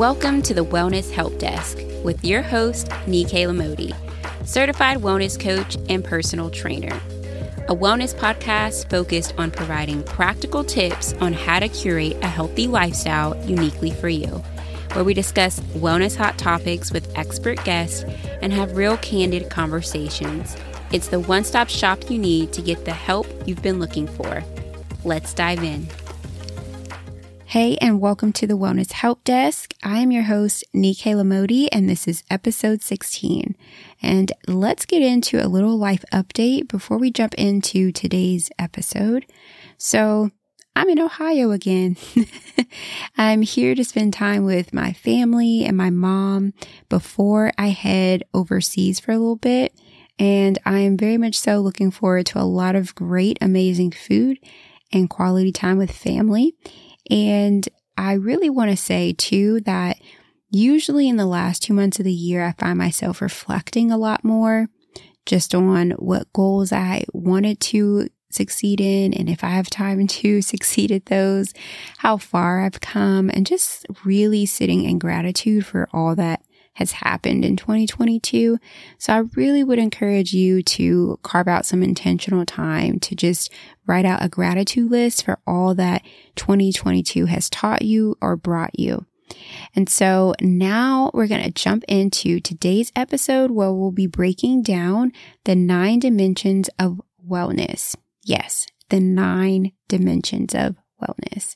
Welcome to the Wellness Help Desk with your host, Nike Lamodi, certified wellness coach and personal trainer. A wellness podcast focused on providing practical tips on how to curate a healthy lifestyle uniquely for you, where we discuss wellness hot topics with expert guests and have real candid conversations. It's the one stop shop you need to get the help you've been looking for. Let's dive in. Hey, and welcome to the Wellness Help Desk. I am your host, Nike Lamodi, and this is episode 16. And let's get into a little life update before we jump into today's episode. So, I'm in Ohio again. I'm here to spend time with my family and my mom before I head overseas for a little bit. And I am very much so looking forward to a lot of great, amazing food and quality time with family. And I really want to say too that usually in the last two months of the year, I find myself reflecting a lot more just on what goals I wanted to succeed in and if I have time to succeed at those, how far I've come and just really sitting in gratitude for all that has happened in 2022. So I really would encourage you to carve out some intentional time to just write out a gratitude list for all that 2022 has taught you or brought you. And so now we're going to jump into today's episode where we'll be breaking down the nine dimensions of wellness. Yes, the nine dimensions of wellness.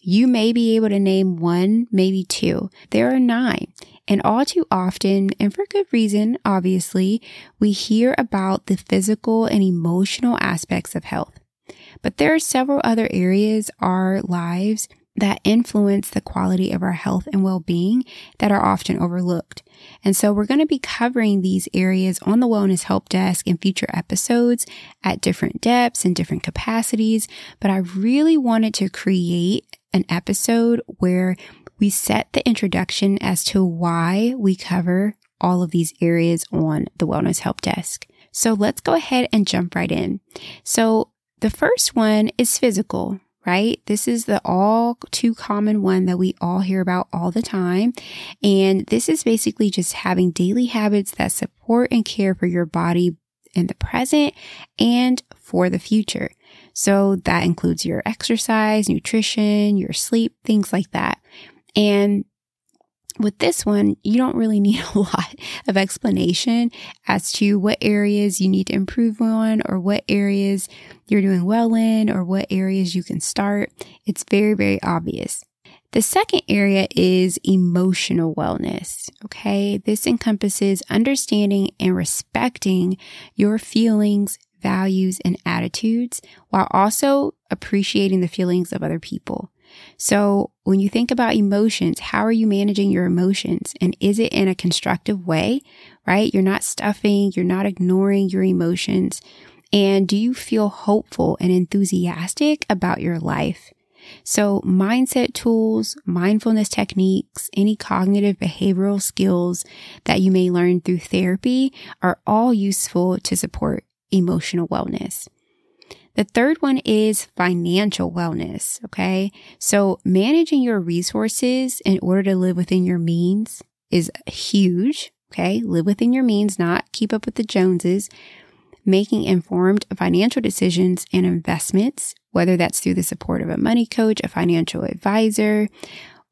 You may be able to name one, maybe two. There are nine. And all too often, and for good reason, obviously, we hear about the physical and emotional aspects of health. But there are several other areas our lives that influence the quality of our health and well-being that are often overlooked. And so we're going to be covering these areas on the Wellness Help Desk in future episodes at different depths and different capacities. But I really wanted to create an episode where we set the introduction as to why we cover all of these areas on the Wellness Help Desk. So let's go ahead and jump right in. So the first one is physical, right? This is the all too common one that we all hear about all the time. And this is basically just having daily habits that support and care for your body in the present and for the future. So that includes your exercise, nutrition, your sleep, things like that. And with this one, you don't really need a lot of explanation as to what areas you need to improve on or what areas you're doing well in or what areas you can start. It's very, very obvious. The second area is emotional wellness. Okay. This encompasses understanding and respecting your feelings, values, and attitudes while also appreciating the feelings of other people. So when you think about emotions, how are you managing your emotions? And is it in a constructive way, right? You're not stuffing, you're not ignoring your emotions. And do you feel hopeful and enthusiastic about your life? So mindset tools, mindfulness techniques, any cognitive behavioral skills that you may learn through therapy are all useful to support emotional wellness. The third one is financial wellness. Okay. So managing your resources in order to live within your means is huge. Okay. Live within your means, not keep up with the Joneses. Making informed financial decisions and investments, whether that's through the support of a money coach, a financial advisor,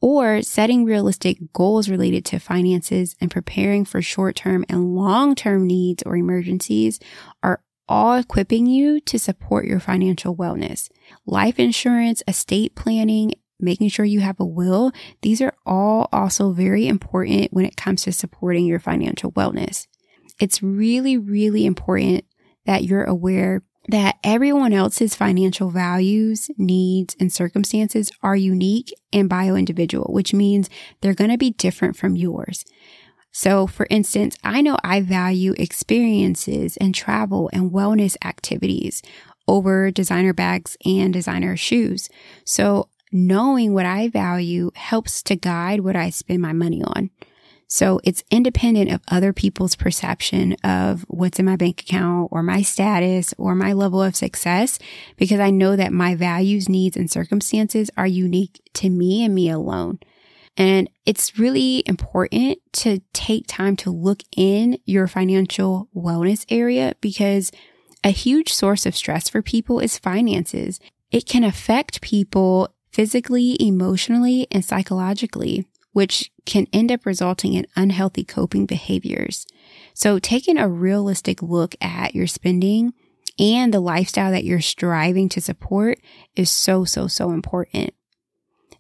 or setting realistic goals related to finances and preparing for short term and long term needs or emergencies are all equipping you to support your financial wellness. Life insurance, estate planning, making sure you have a will, these are all also very important when it comes to supporting your financial wellness. It's really, really important that you're aware that everyone else's financial values, needs, and circumstances are unique and bio individual, which means they're going to be different from yours. So, for instance, I know I value experiences and travel and wellness activities over designer bags and designer shoes. So, knowing what I value helps to guide what I spend my money on. So it's independent of other people's perception of what's in my bank account or my status or my level of success because I know that my values, needs, and circumstances are unique to me and me alone. And it's really important to take time to look in your financial wellness area because a huge source of stress for people is finances. It can affect people physically, emotionally, and psychologically, which can end up resulting in unhealthy coping behaviors. So taking a realistic look at your spending and the lifestyle that you're striving to support is so, so, so important.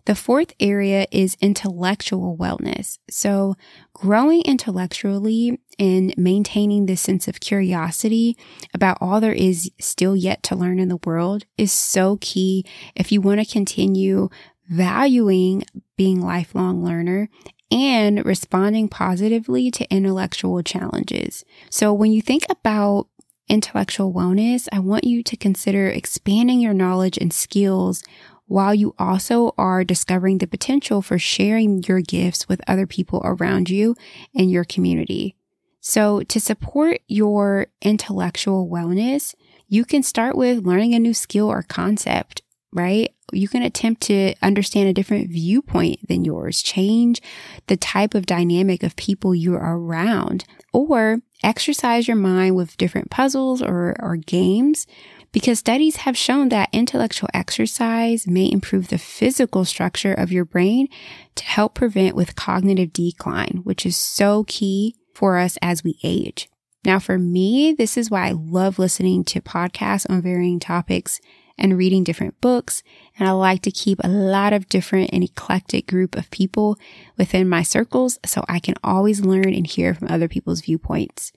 The fourth area is intellectual wellness. So growing intellectually and maintaining this sense of curiosity about all there is still yet to learn in the world is so key if you want to continue valuing being lifelong learner and responding positively to intellectual challenges. So when you think about intellectual wellness, I want you to consider expanding your knowledge and skills while you also are discovering the potential for sharing your gifts with other people around you and your community. So to support your intellectual wellness, you can start with learning a new skill or concept, right? You can attempt to understand a different viewpoint than yours, change the type of dynamic of people you're around, or exercise your mind with different puzzles or, or games because studies have shown that intellectual exercise may improve the physical structure of your brain to help prevent with cognitive decline, which is so key for us as we age. Now, for me, this is why I love listening to podcasts on varying topics and reading different books. And I like to keep a lot of different and eclectic group of people within my circles so I can always learn and hear from other people's viewpoints.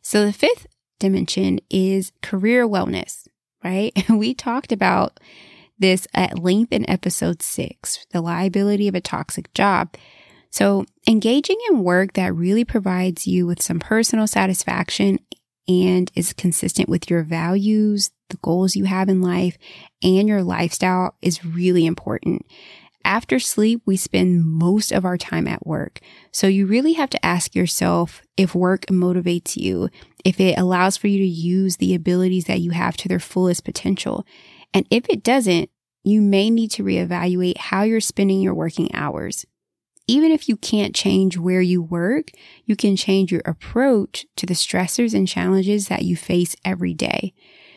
So the fifth dimension is career wellness right? We talked about this at length in episode six, the liability of a toxic job. So engaging in work that really provides you with some personal satisfaction and is consistent with your values, the goals you have in life, and your lifestyle is really important. After sleep, we spend most of our time at work. So you really have to ask yourself if work motivates you, if it allows for you to use the abilities that you have to their fullest potential. And if it doesn't, you may need to reevaluate how you're spending your working hours. Even if you can't change where you work, you can change your approach to the stressors and challenges that you face every day.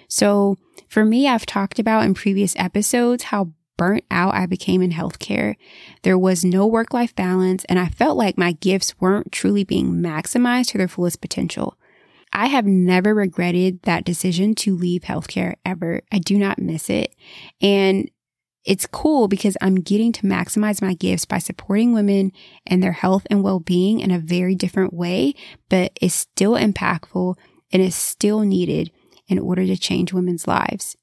So for me, I've talked about in previous episodes how burnt out I became in healthcare. There was no work life balance, and I felt like my gifts weren't truly being maximized to their fullest potential. I have never regretted that decision to leave healthcare ever. I do not miss it. And it's cool because I'm getting to maximize my gifts by supporting women and their health and well being in a very different way, but it's still impactful and is still needed in order to change women's lives.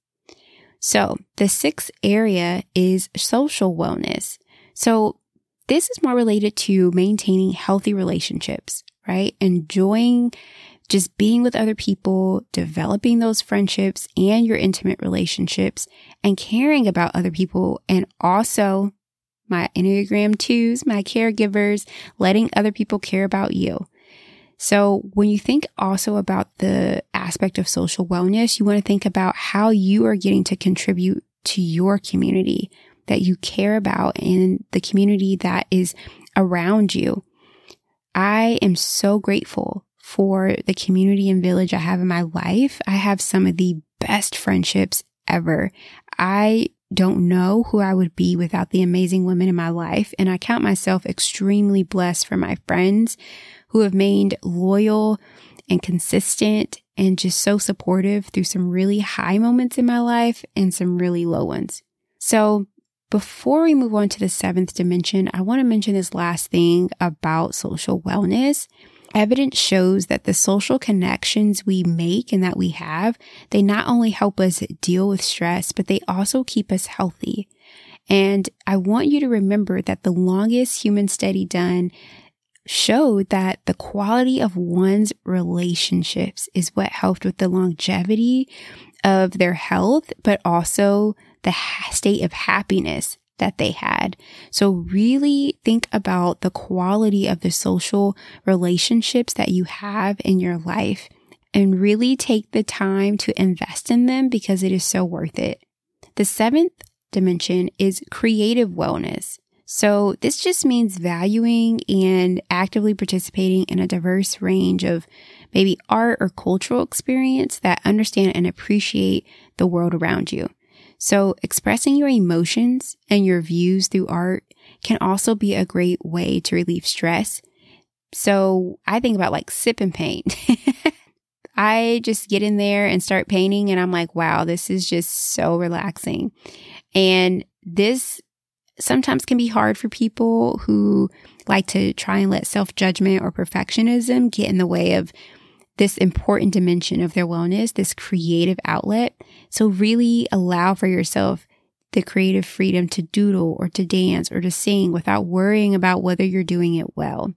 So the sixth area is social wellness. So this is more related to maintaining healthy relationships, right? Enjoying just being with other people, developing those friendships and your intimate relationships and caring about other people and also my Enneagram twos, my caregivers, letting other people care about you. So when you think also about the aspect of social wellness, you want to think about how you are getting to contribute to your community that you care about and the community that is around you. I am so grateful for the community and village I have in my life. I have some of the best friendships ever. I don't know who I would be without the amazing women in my life. And I count myself extremely blessed for my friends who have remained loyal and consistent and just so supportive through some really high moments in my life and some really low ones. So before we move on to the seventh dimension, I want to mention this last thing about social wellness. Evidence shows that the social connections we make and that we have, they not only help us deal with stress, but they also keep us healthy. And I want you to remember that the longest human study done showed that the quality of one's relationships is what helped with the longevity of their health, but also the state of happiness that they had. So really think about the quality of the social relationships that you have in your life and really take the time to invest in them because it is so worth it. The seventh dimension is creative wellness. So this just means valuing and actively participating in a diverse range of maybe art or cultural experience that understand and appreciate the world around you. So expressing your emotions and your views through art can also be a great way to relieve stress. So I think about like sip and paint. I just get in there and start painting and I'm like, wow, this is just so relaxing. And this sometimes can be hard for people who like to try and let self judgment or perfectionism get in the way of this important dimension of their wellness, this creative outlet. So really allow for yourself the creative freedom to doodle or to dance or to sing without worrying about whether you're doing it well.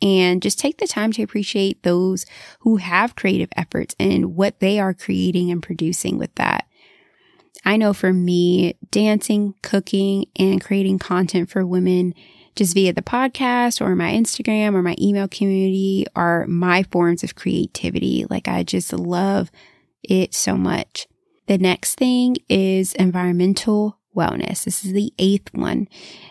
And just take the time to appreciate those who have creative efforts and what they are creating and producing with that. I know for me, dancing, cooking, and creating content for women just via the podcast or my Instagram or my email community are my forms of creativity. Like I just love it so much. The next thing is environmental wellness. This is the eighth one.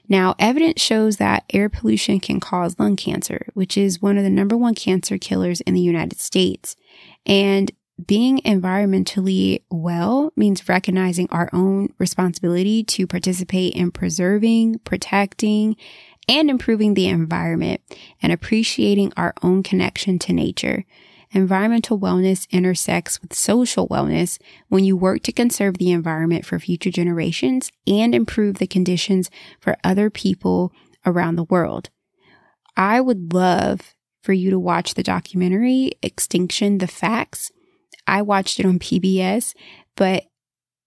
Now, evidence shows that air pollution can cause lung cancer, which is one of the number one cancer killers in the United States. And being environmentally well means recognizing our own responsibility to participate in preserving, protecting, and improving the environment and appreciating our own connection to nature. Environmental wellness intersects with social wellness when you work to conserve the environment for future generations and improve the conditions for other people around the world. I would love for you to watch the documentary Extinction the Facts. I watched it on PBS, but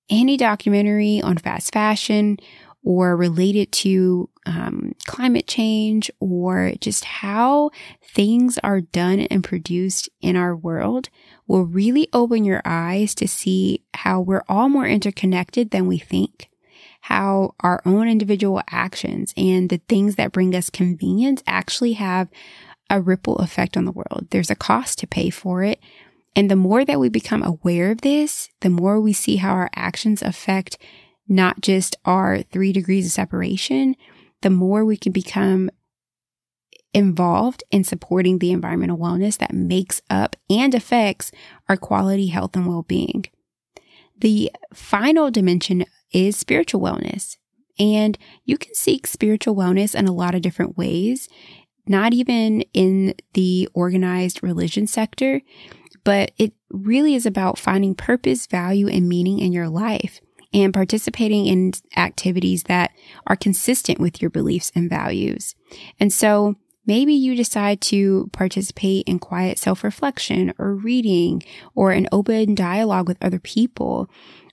any documentary on fast fashion or related to um, climate change or just how things are done and produced in our world will really open your eyes to see how we're all more interconnected than we think. How our own individual actions and the things that bring us convenience actually have a ripple effect on the world. There's a cost to pay for it. And the more that we become aware of this, the more we see how our actions affect not just our three degrees of separation, the more we can become involved in supporting the environmental wellness that makes up and affects our quality health and well being. The final dimension is spiritual wellness. And you can seek spiritual wellness in a lot of different ways, not even in the organized religion sector, but it really is about finding purpose, value, and meaning in your life and participating in activities that are consistent with your beliefs and values. And so maybe you decide to participate in quiet self reflection or reading or an open dialogue with other people.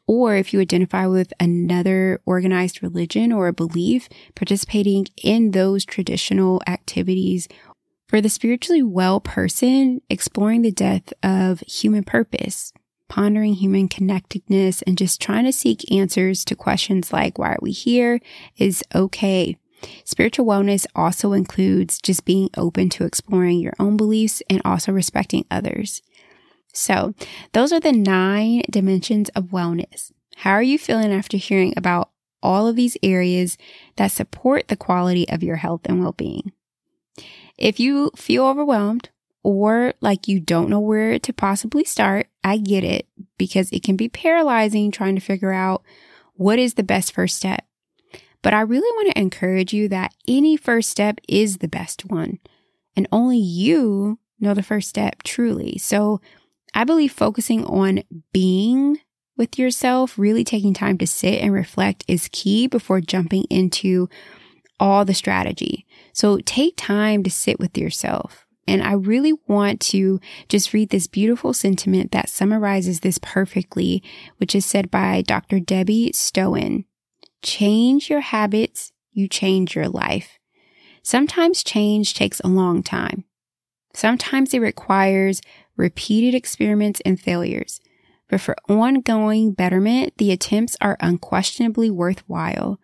Or if you identify with another organized religion or a belief, participating in those traditional activities for the spiritually well person, exploring the depth of human purpose, pondering human connectedness and just trying to seek answers to questions like, why are we here is okay. Spiritual wellness also includes just being open to exploring your own beliefs and also respecting others. So those are the nine dimensions of wellness. How are you feeling after hearing about all of these areas that support the quality of your health and well-being? If you feel overwhelmed or like you don't know where to possibly start, I get it because it can be paralyzing trying to figure out what is the best first step. But I really want to encourage you that any first step is the best one, and only you know the first step truly. So I believe focusing on being with yourself, really taking time to sit and reflect is key before jumping into all the strategy. So take time to sit with yourself. And I really want to just read this beautiful sentiment that summarizes this perfectly, which is said by Dr. Debbie Stowen. Change your habits, you change your life. Sometimes change takes a long time. Sometimes it requires repeated experiments and failures. But for ongoing betterment, the attempts are unquestionably worthwhile,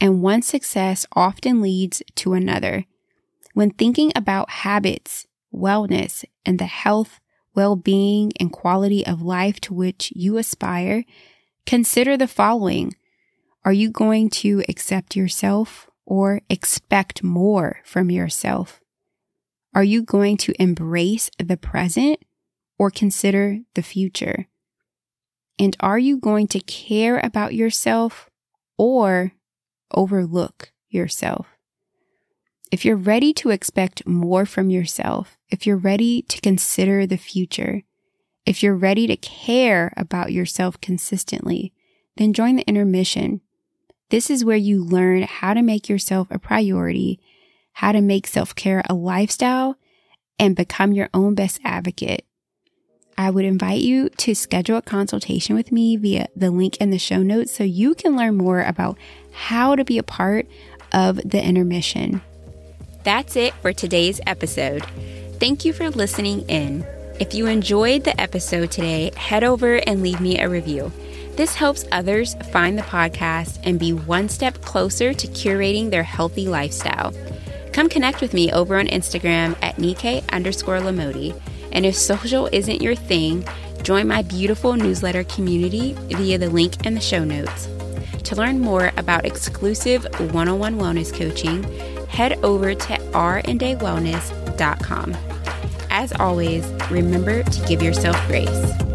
and one success often leads to another. When thinking about habits, wellness, and the health, well being, and quality of life to which you aspire, consider the following. Are you going to accept yourself or expect more from yourself? Are you going to embrace the present or consider the future? And are you going to care about yourself or overlook yourself? If you're ready to expect more from yourself, if you're ready to consider the future, if you're ready to care about yourself consistently, then join the intermission. This is where you learn how to make yourself a priority, how to make self care a lifestyle, and become your own best advocate. I would invite you to schedule a consultation with me via the link in the show notes so you can learn more about how to be a part of the intermission. That's it for today's episode. Thank you for listening in. If you enjoyed the episode today, head over and leave me a review. This helps others find the podcast and be one step closer to curating their healthy lifestyle. Come connect with me over on Instagram at Nikkei underscore Lamodi. And if social isn't your thing, join my beautiful newsletter community via the link in the show notes. To learn more about exclusive one on one wellness coaching, head over to rdawellness.com. As always, remember to give yourself grace.